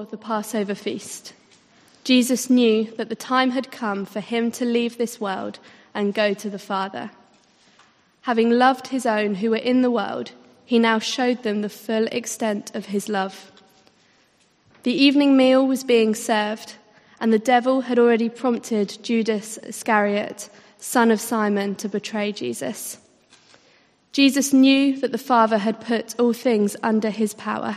before the Passover feast, Jesus knew that the time had come for him to leave this world and go to the Father. Having loved his own who were in the world, he now showed them the full extent of his love. The evening meal was being served, and the devil had already prompted Judas Iscariot, son of Simon, to betray Jesus. Jesus knew that the Father had put all things under his power,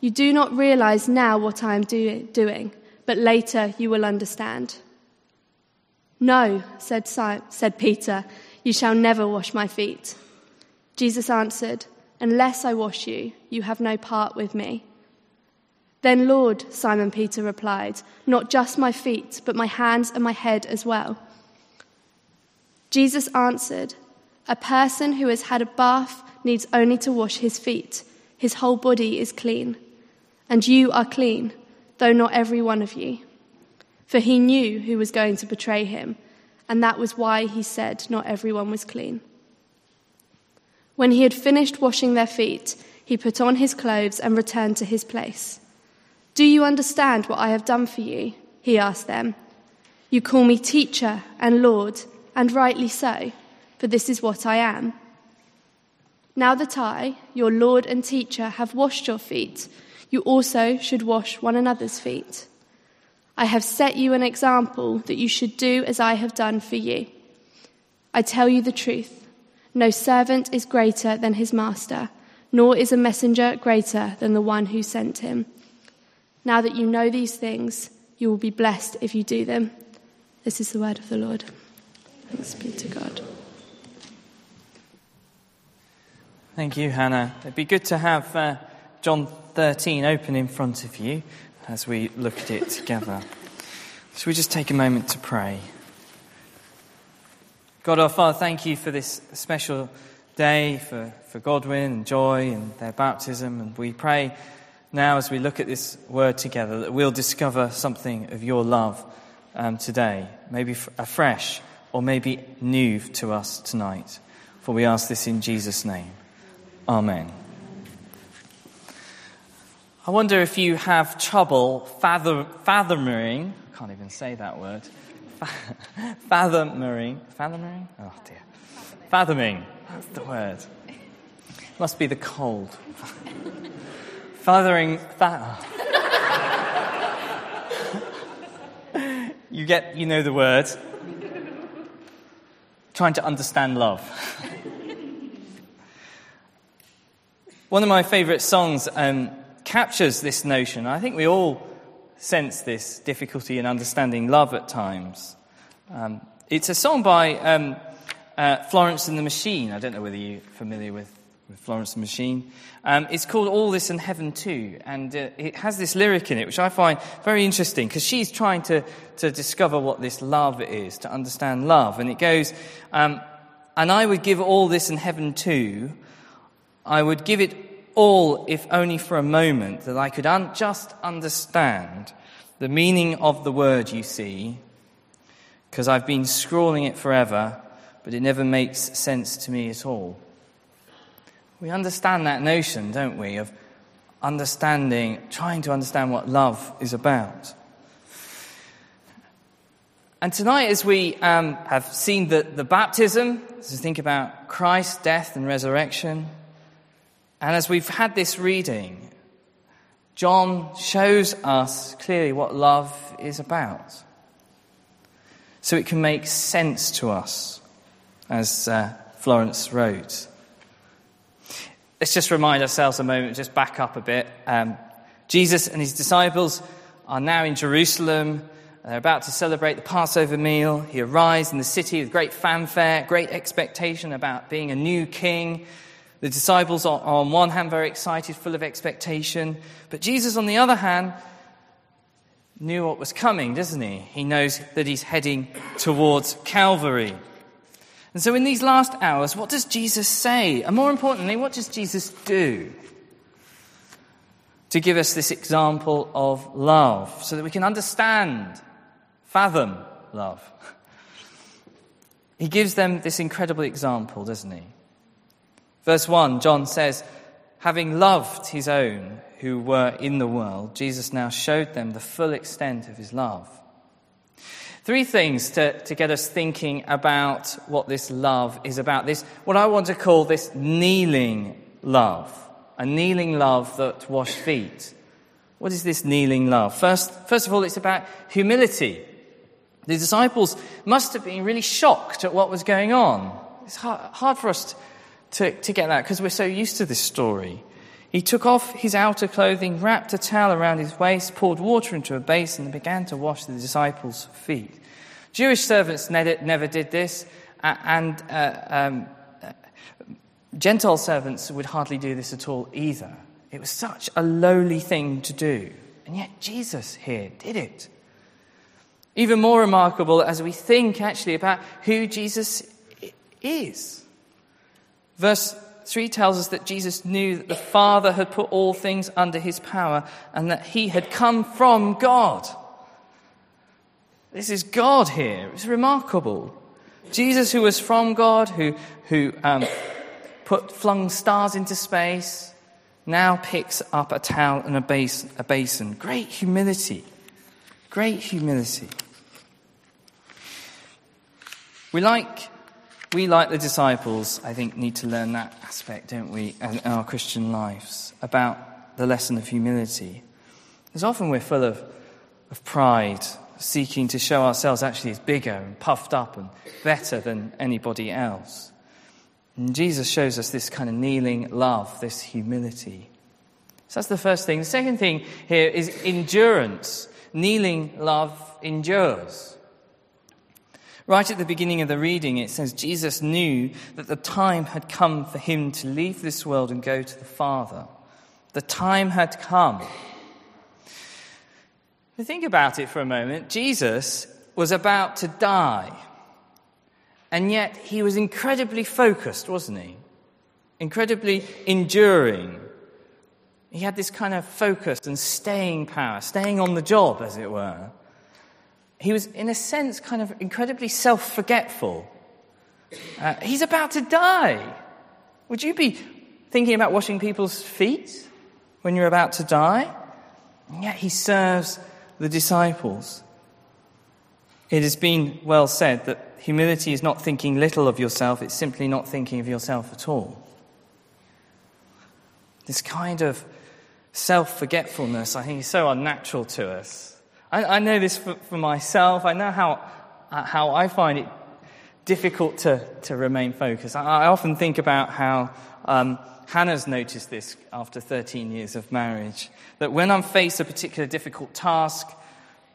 You do not realize now what I am do- doing, but later you will understand. No, said, Simon, said Peter, you shall never wash my feet. Jesus answered, Unless I wash you, you have no part with me. Then, Lord, Simon Peter replied, Not just my feet, but my hands and my head as well. Jesus answered, A person who has had a bath needs only to wash his feet. His whole body is clean. And you are clean, though not every one of you. For he knew who was going to betray him, and that was why he said not everyone was clean. When he had finished washing their feet, he put on his clothes and returned to his place. Do you understand what I have done for you? He asked them. You call me teacher and Lord, and rightly so, for this is what I am. Now that I, your Lord and teacher, have washed your feet, you also should wash one another's feet. I have set you an example that you should do as I have done for you. I tell you the truth no servant is greater than his master, nor is a messenger greater than the one who sent him. Now that you know these things, you will be blessed if you do them. This is the word of the Lord. Thanks be to God. Thank you, Hannah. It'd be good to have uh, John 13 open in front of you as we look at it together. Should we just take a moment to pray? God our Father, thank you for this special day for, for Godwin and Joy and their baptism. And we pray now as we look at this word together that we'll discover something of your love um, today, maybe afresh or maybe new to us tonight. For we ask this in Jesus' name. Amen. I wonder if you have trouble fathom, fathoming, I can't even say that word, fathoming, fathoming? Oh dear. Fathoming, that's the word. Must be the cold. Fathering, fa- oh. you get, you know the word. Trying to understand love. One of my favourite songs um, captures this notion. I think we all sense this difficulty in understanding love at times. Um, it's a song by um, uh, Florence and the Machine. I don't know whether you're familiar with, with Florence and the Machine. Um, it's called All This and Heaven Too, and uh, it has this lyric in it which I find very interesting because she's trying to, to discover what this love is, to understand love. And it goes, um, And I would give all this in heaven too. I would give it all, if only for a moment, that I could un- just understand the meaning of the word you see, because I've been scrawling it forever, but it never makes sense to me at all. We understand that notion, don't we, of understanding, trying to understand what love is about. And tonight, as we um, have seen the, the baptism, as we think about Christ's death and resurrection, and as we've had this reading, John shows us clearly what love is about. So it can make sense to us, as uh, Florence wrote. Let's just remind ourselves a moment, just back up a bit. Um, Jesus and his disciples are now in Jerusalem. They're about to celebrate the Passover meal. He arrives in the city with great fanfare, great expectation about being a new king. The disciples are, on one hand very excited, full of expectation, but Jesus, on the other hand, knew what was coming, doesn't he? He knows that he's heading towards Calvary. And so, in these last hours, what does Jesus say? And more importantly, what does Jesus do? To give us this example of love so that we can understand, fathom love. He gives them this incredible example, doesn't he? Verse 1, John says, Having loved his own who were in the world, Jesus now showed them the full extent of his love. Three things to, to get us thinking about what this love is about. This, what I want to call this kneeling love. A kneeling love that washed feet. What is this kneeling love? First, first of all, it's about humility. The disciples must have been really shocked at what was going on. It's hard, hard for us to, to to get that because we're so used to this story. He took off his outer clothing, wrapped a towel around his waist, poured water into a basin, and began to wash the disciples' feet. Jewish servants never did this, and uh, um, Gentile servants would hardly do this at all either. It was such a lowly thing to do. And yet Jesus here did it. Even more remarkable as we think actually about who Jesus is. Verse 3 tells us that Jesus knew that the Father had put all things under his power and that he had come from God. This is God here. It's remarkable. Jesus, who was from God, who, who um, put, flung stars into space, now picks up a towel and a basin, a basin. Great humility. Great humility. We like, we like the disciples, I think, need to learn that aspect, don't we, in our Christian lives, about the lesson of humility. Because often we're full of, of pride seeking to show ourselves actually as bigger and puffed up and better than anybody else. And Jesus shows us this kind of kneeling love, this humility. So that's the first thing. The second thing here is endurance. Kneeling love endures. Right at the beginning of the reading, it says Jesus knew that the time had come for him to leave this world and go to the Father. The time had come think about it for a moment. Jesus was about to die. And yet he was incredibly focused, wasn't he? Incredibly enduring. He had this kind of focus and staying power, staying on the job, as it were. He was, in a sense, kind of incredibly self forgetful. Uh, he's about to die. Would you be thinking about washing people's feet when you're about to die? And yet he serves the disciples. It has been well said that humility is not thinking little of yourself, it's simply not thinking of yourself at all. This kind of self forgetfulness, I think, is so unnatural to us. I, I know this for, for, myself. I know how, how I find it difficult to, to remain focused. I, I often think about how um, Hannah's noticed this after 13 years of marriage that when I'm faced a particular difficult task,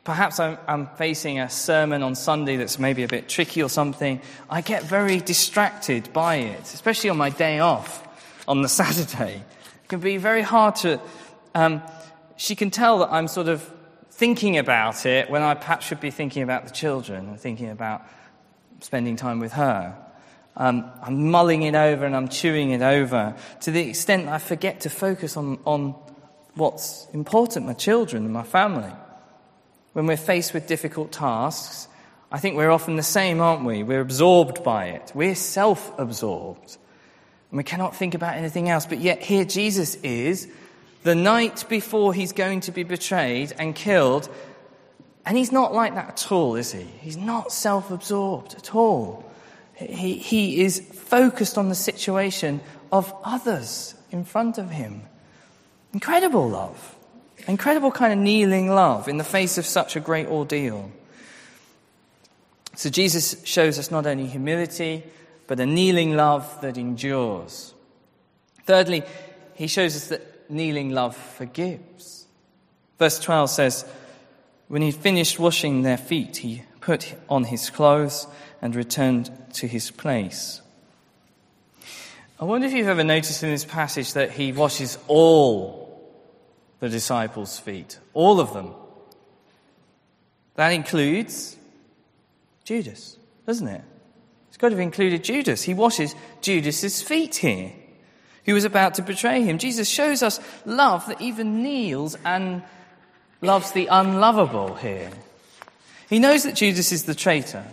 perhaps I'm, I'm, facing a sermon on Sunday that's maybe a bit tricky or something, I get very distracted by it, especially on my day off on the Saturday. It can be very hard to. Um, she can tell that I'm sort of thinking about it when I perhaps should be thinking about the children and thinking about spending time with her. Um, I'm mulling it over and I'm chewing it over to the extent I forget to focus on, on what's important my children and my family. When we're faced with difficult tasks, I think we're often the same, aren't we? We're absorbed by it. We're self absorbed. And we cannot think about anything else. But yet, here Jesus is, the night before he's going to be betrayed and killed. And he's not like that at all, is he? He's not self absorbed at all. He, he is focused on the situation of others in front of him. Incredible love. Incredible kind of kneeling love in the face of such a great ordeal. So Jesus shows us not only humility, but a kneeling love that endures. Thirdly, he shows us that kneeling love forgives. Verse 12 says, When he finished washing their feet, he put on his clothes and returned to his place. I wonder if you've ever noticed in this passage that he washes all the disciples' feet, all of them. That includes Judas, doesn't it? It's got to have included Judas. He washes Judas's feet here, who was about to betray him. Jesus shows us love that even kneels and loves the unlovable here. He knows that Judas is the traitor,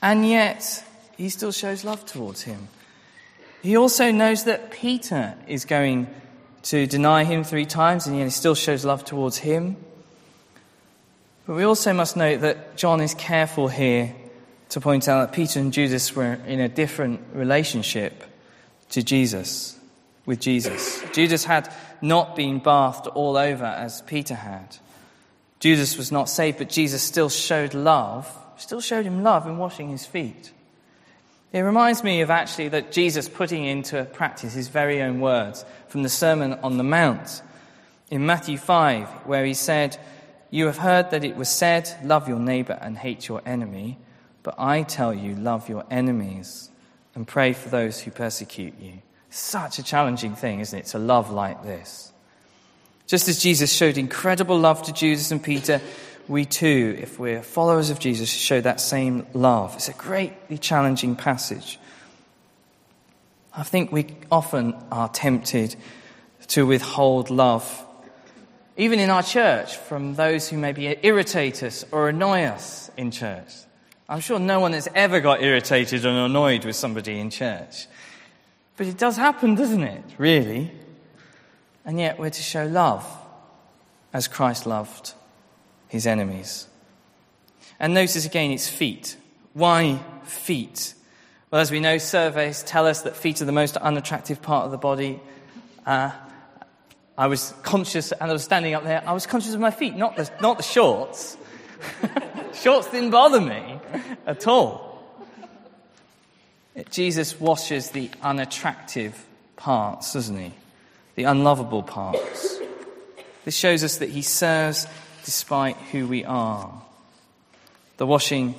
and yet he still shows love towards him. He also knows that Peter is going to deny him three times, and yet he still shows love towards him. But we also must note that John is careful here to point out that Peter and Judas were in a different relationship to Jesus, with Jesus. Judas had not been bathed all over as Peter had. Judas was not saved, but Jesus still showed love, still showed him love in washing his feet. It reminds me of actually that Jesus putting into practice his very own words from the Sermon on the Mount in Matthew 5, where he said, You have heard that it was said, Love your neighbor and hate your enemy. But I tell you, love your enemies and pray for those who persecute you. Such a challenging thing, isn't it, to love like this? Just as Jesus showed incredible love to Judas and Peter, we too, if we're followers of Jesus, show that same love. It's a greatly challenging passage. I think we often are tempted to withhold love, even in our church, from those who maybe irritate us or annoy us in church. I'm sure no one has ever got irritated or annoyed with somebody in church. But it does happen, doesn't it? Really? And yet we're to show love as Christ loved his enemies. And notice again its feet. Why feet? Well, as we know, surveys tell us that feet are the most unattractive part of the body. Uh, I was conscious, and I was standing up there, I was conscious of my feet, not the, not the shorts. shorts didn't bother me at all. Jesus washes the unattractive parts, doesn't he? The unlovable parts. This shows us that he serves despite who we are. The washing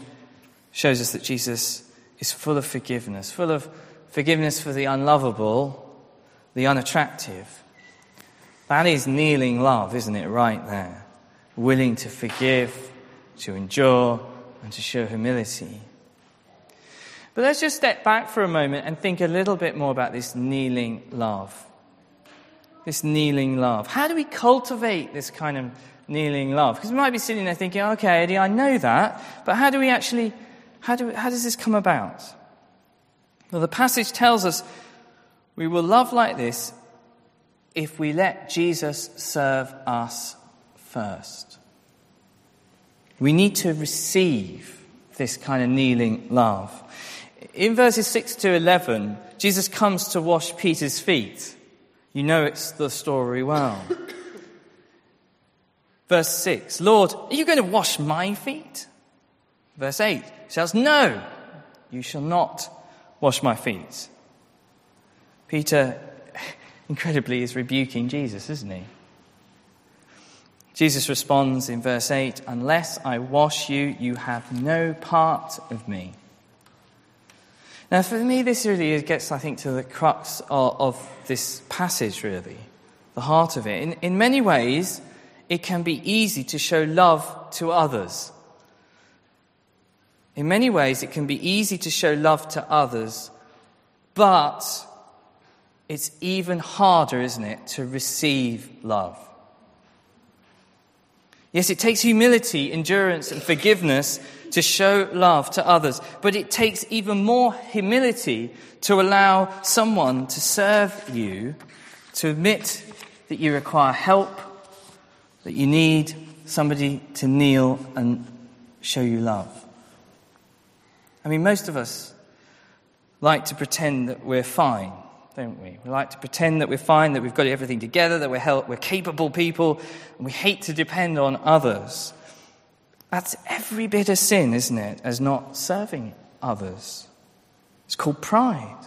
shows us that Jesus is full of forgiveness, full of forgiveness for the unlovable, the unattractive. That is kneeling love, isn't it, right there? Willing to forgive, to endure, and to show humility. But let's just step back for a moment and think a little bit more about this kneeling love. This kneeling love. How do we cultivate this kind of kneeling love. Because we might be sitting there thinking, okay, Eddie, I know that, but how do we actually, how, do, how does this come about? Well, the passage tells us we will love like this if we let Jesus serve us first. We need to receive this kind of kneeling love. In verses 6 to 11, Jesus comes to wash Peter's feet. You know it's the story well. Verse 6 Lord, are you going to wash my feet? Verse 8 says, No, you shall not wash my feet. Peter, incredibly, is rebuking Jesus, isn't he? Jesus responds in verse 8 Unless I wash you, you have no part of me. Now, for me, this really gets, I think, to the crux of, of this passage, really, the heart of it. In, in many ways, it can be easy to show love to others. In many ways, it can be easy to show love to others, but it's even harder, isn't it, to receive love. Yes, it takes humility, endurance, and forgiveness to show love to others, but it takes even more humility to allow someone to serve you, to admit that you require help that you need somebody to kneel and show you love. I mean, most of us like to pretend that we're fine, don't we? We like to pretend that we're fine, that we've got everything together, that we're, help, we're capable people, and we hate to depend on others. That's every bit of sin, isn't it, as not serving others? It's called pride.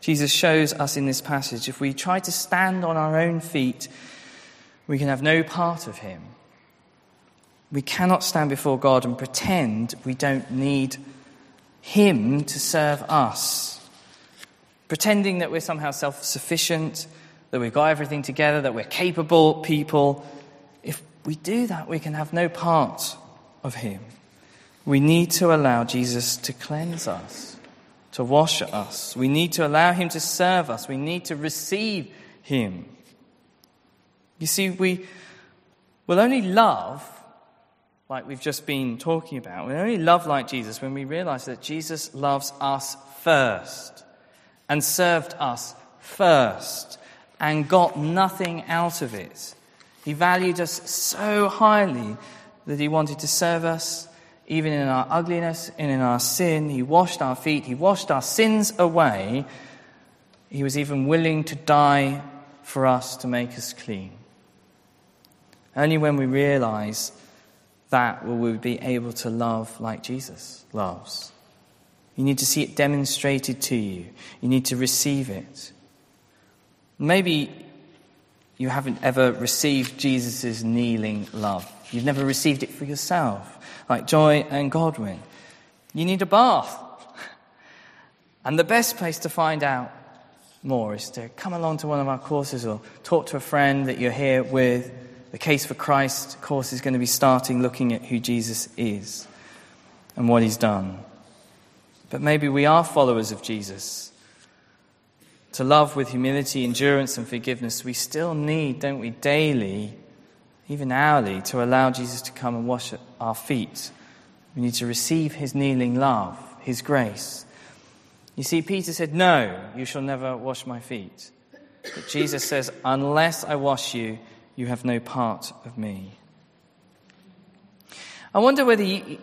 Jesus shows us in this passage if we try to stand on our own feet, we can have no part of him. We cannot stand before God and pretend we don't need him to serve us. Pretending that we're somehow self sufficient, that we've got everything together, that we're capable people. If we do that, we can have no part of Him. We need to allow Jesus to cleanse us, to wash us. We need to allow Him to serve us. We need to receive Him. You see, we will only love like we've just been talking about. We only love like Jesus when we realize that Jesus loves us first and served us first and got nothing out of it. He valued us so highly that he wanted to serve us even in our ugliness and in our sin. He washed our feet, he washed our sins away. He was even willing to die for us to make us clean. Only when we realize that will we be able to love like Jesus loves. You need to see it demonstrated to you. You need to receive it. Maybe you haven't ever received Jesus' kneeling love. You've never received it for yourself, like Joy and Godwin. You need a bath. And the best place to find out more is to come along to one of our courses or talk to a friend that you're here with. The Case for Christ course is going to be starting looking at who Jesus is and what he's done. But maybe we are followers of Jesus. To love with humility, endurance, and forgiveness, we still need, don't we, daily, even hourly, to allow Jesus to come and wash our feet. We need to receive his kneeling love, his grace. You see, Peter said, No, you shall never wash my feet. But Jesus says, Unless I wash you, you have no part of me. I wonder whether you,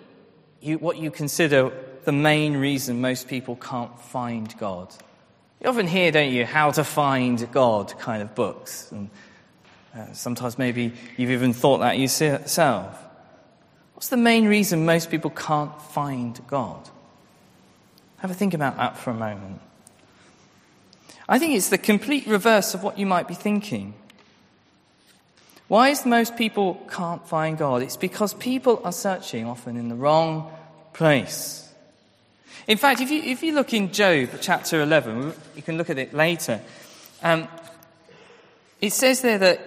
you, what you consider the main reason most people can't find God. You often hear, don't you, how to find God kind of books. And uh, sometimes maybe you've even thought that yourself. What's the main reason most people can't find God? Have a think about that for a moment. I think it's the complete reverse of what you might be thinking. Why is most people can't find God? It's because people are searching often in the wrong place. In fact, if you, if you look in Job chapter 11, you can look at it later, um, it says there that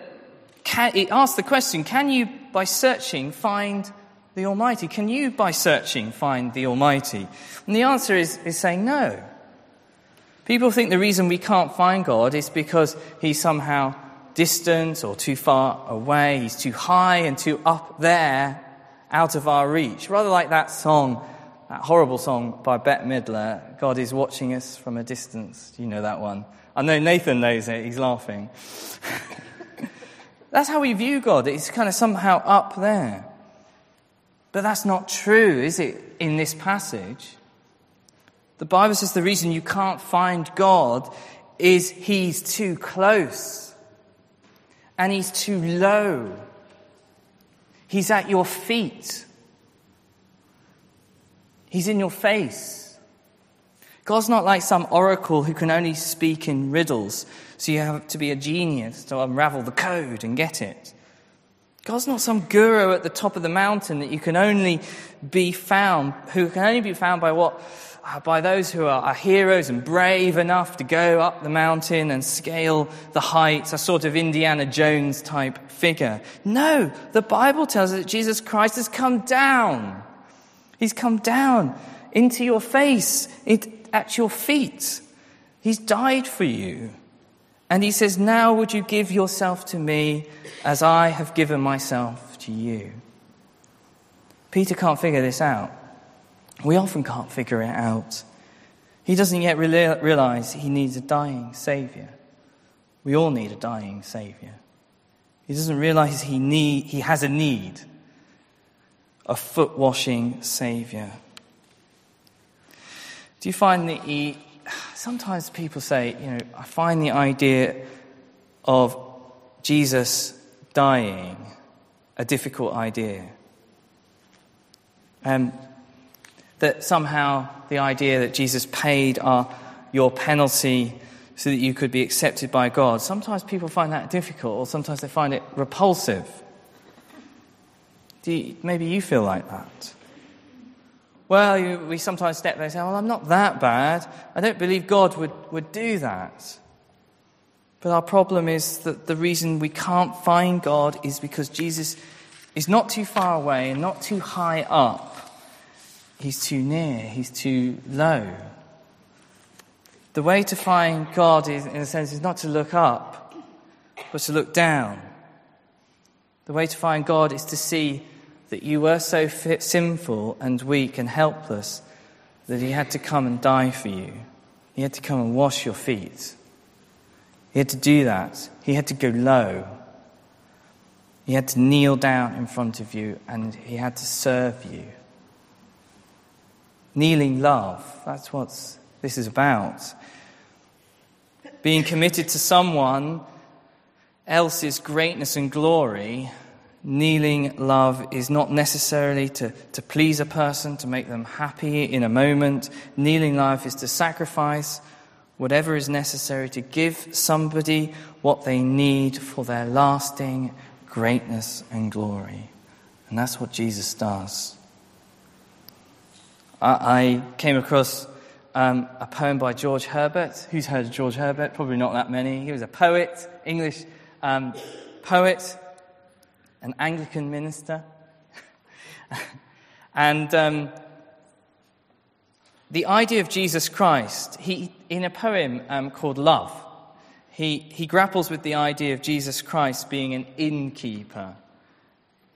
can, it asks the question, can you, by searching, find the Almighty? Can you, by searching, find the Almighty? And the answer is, is saying no. People think the reason we can't find God is because He's somehow distant or too far away. He's too high and too up there, out of our reach. Rather like that song, that horrible song by Bette Midler, God is watching us from a distance. You know that one? I know Nathan knows it. He's laughing. that's how we view God. It's kind of somehow up there. But that's not true, is it, in this passage? The Bible says the reason you can't find God is He's too close and he's too low. He's at your feet. He's in your face. God's not like some oracle who can only speak in riddles, so you have to be a genius to unravel the code and get it. God's not some guru at the top of the mountain that you can only be found, who can only be found by what uh, by those who are, are, heroes and brave enough to go up the mountain and scale the heights, a sort of Indiana Jones type figure. No, the Bible tells us that Jesus Christ has come down. He's come down into your face, it, at your feet. He's died for you. And he says, Now would you give yourself to me as I have given myself to you? Peter can't figure this out. We often can't figure it out. He doesn't yet realize he needs a dying Savior. We all need a dying Savior. He doesn't realize he, need, he has a need a foot washing Savior. Do you find that he, sometimes people say, you know, I find the idea of Jesus dying a difficult idea. Um, that somehow the idea that Jesus paid our, your penalty so that you could be accepted by God, sometimes people find that difficult or sometimes they find it repulsive. You, maybe you feel like that. Well, you, we sometimes step there and say, Well, I'm not that bad. I don't believe God would, would do that. But our problem is that the reason we can't find God is because Jesus is not too far away and not too high up. He's too near, he's too low. The way to find God is, in a sense, is not to look up, but to look down. The way to find God is to see that you were so fit, sinful and weak and helpless that He had to come and die for you. He had to come and wash your feet. He had to do that. He had to go low. He had to kneel down in front of you and he had to serve you. Kneeling love, that's what this is about. Being committed to someone else's greatness and glory, kneeling love is not necessarily to, to please a person, to make them happy in a moment. Kneeling love is to sacrifice whatever is necessary to give somebody what they need for their lasting greatness and glory. And that's what Jesus does. I, came across um, a poem by George Herbert. Who's heard of George Herbert? Probably not that many. He was a poet, English um, poet, an Anglican minister. and um, the idea of Jesus Christ, he, in a poem um, called Love, he, he grapples with the idea of Jesus Christ being an innkeeper.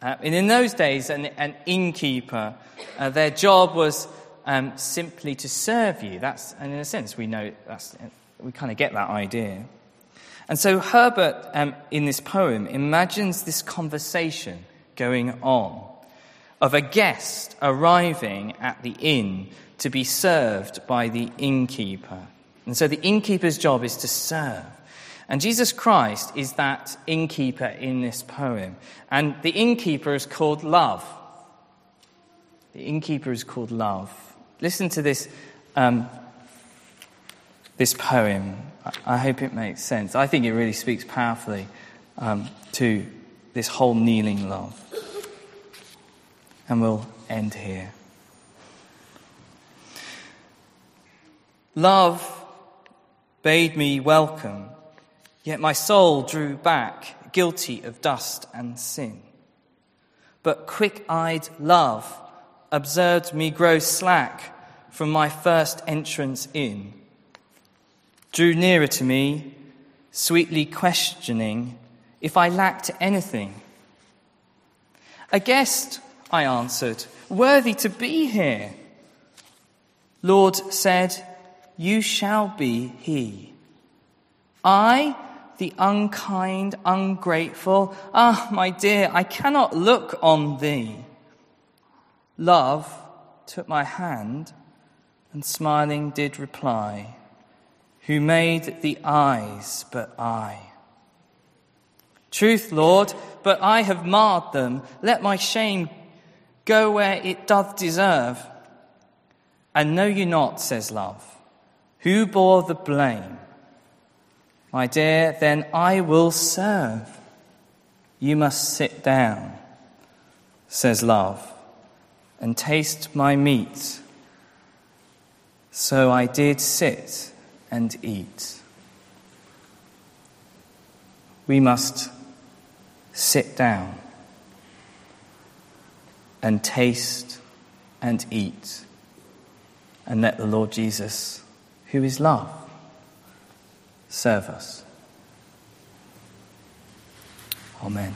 Uh, and in those days, an, an innkeeper, uh, their job was um, simply to serve you. That's, and in a sense, we know that's, we kind of get that idea. And so Herbert, um, in this poem, imagines this conversation going on of a guest arriving at the inn to be served by the innkeeper. And so the innkeeper's job is to serve. And Jesus Christ is that innkeeper in this poem. And the innkeeper is called love. The innkeeper is called love. Listen to this, um, this poem. I hope it makes sense. I think it really speaks powerfully um, to this whole kneeling love. And we'll end here. Love bade me welcome, yet my soul drew back, guilty of dust and sin. But quick eyed love observed me grow slack from my first entrance in, drew nearer to me, sweetly questioning if I lacked anything. A guest, I answered, worthy to be here. Lord said, you shall be he. I, the unkind, ungrateful, ah, my dear, I cannot look on thee. Love took my hand and smiling did reply, Who made the eyes but I? Truth, Lord, but I have marred them. Let my shame go where it doth deserve. And know you not, says love, who bore the blame? My dear, then I will serve. You must sit down, says love, and taste my meat. So I did sit and eat. We must sit down and taste and eat and let the Lord Jesus who is love. Serve us. Amen.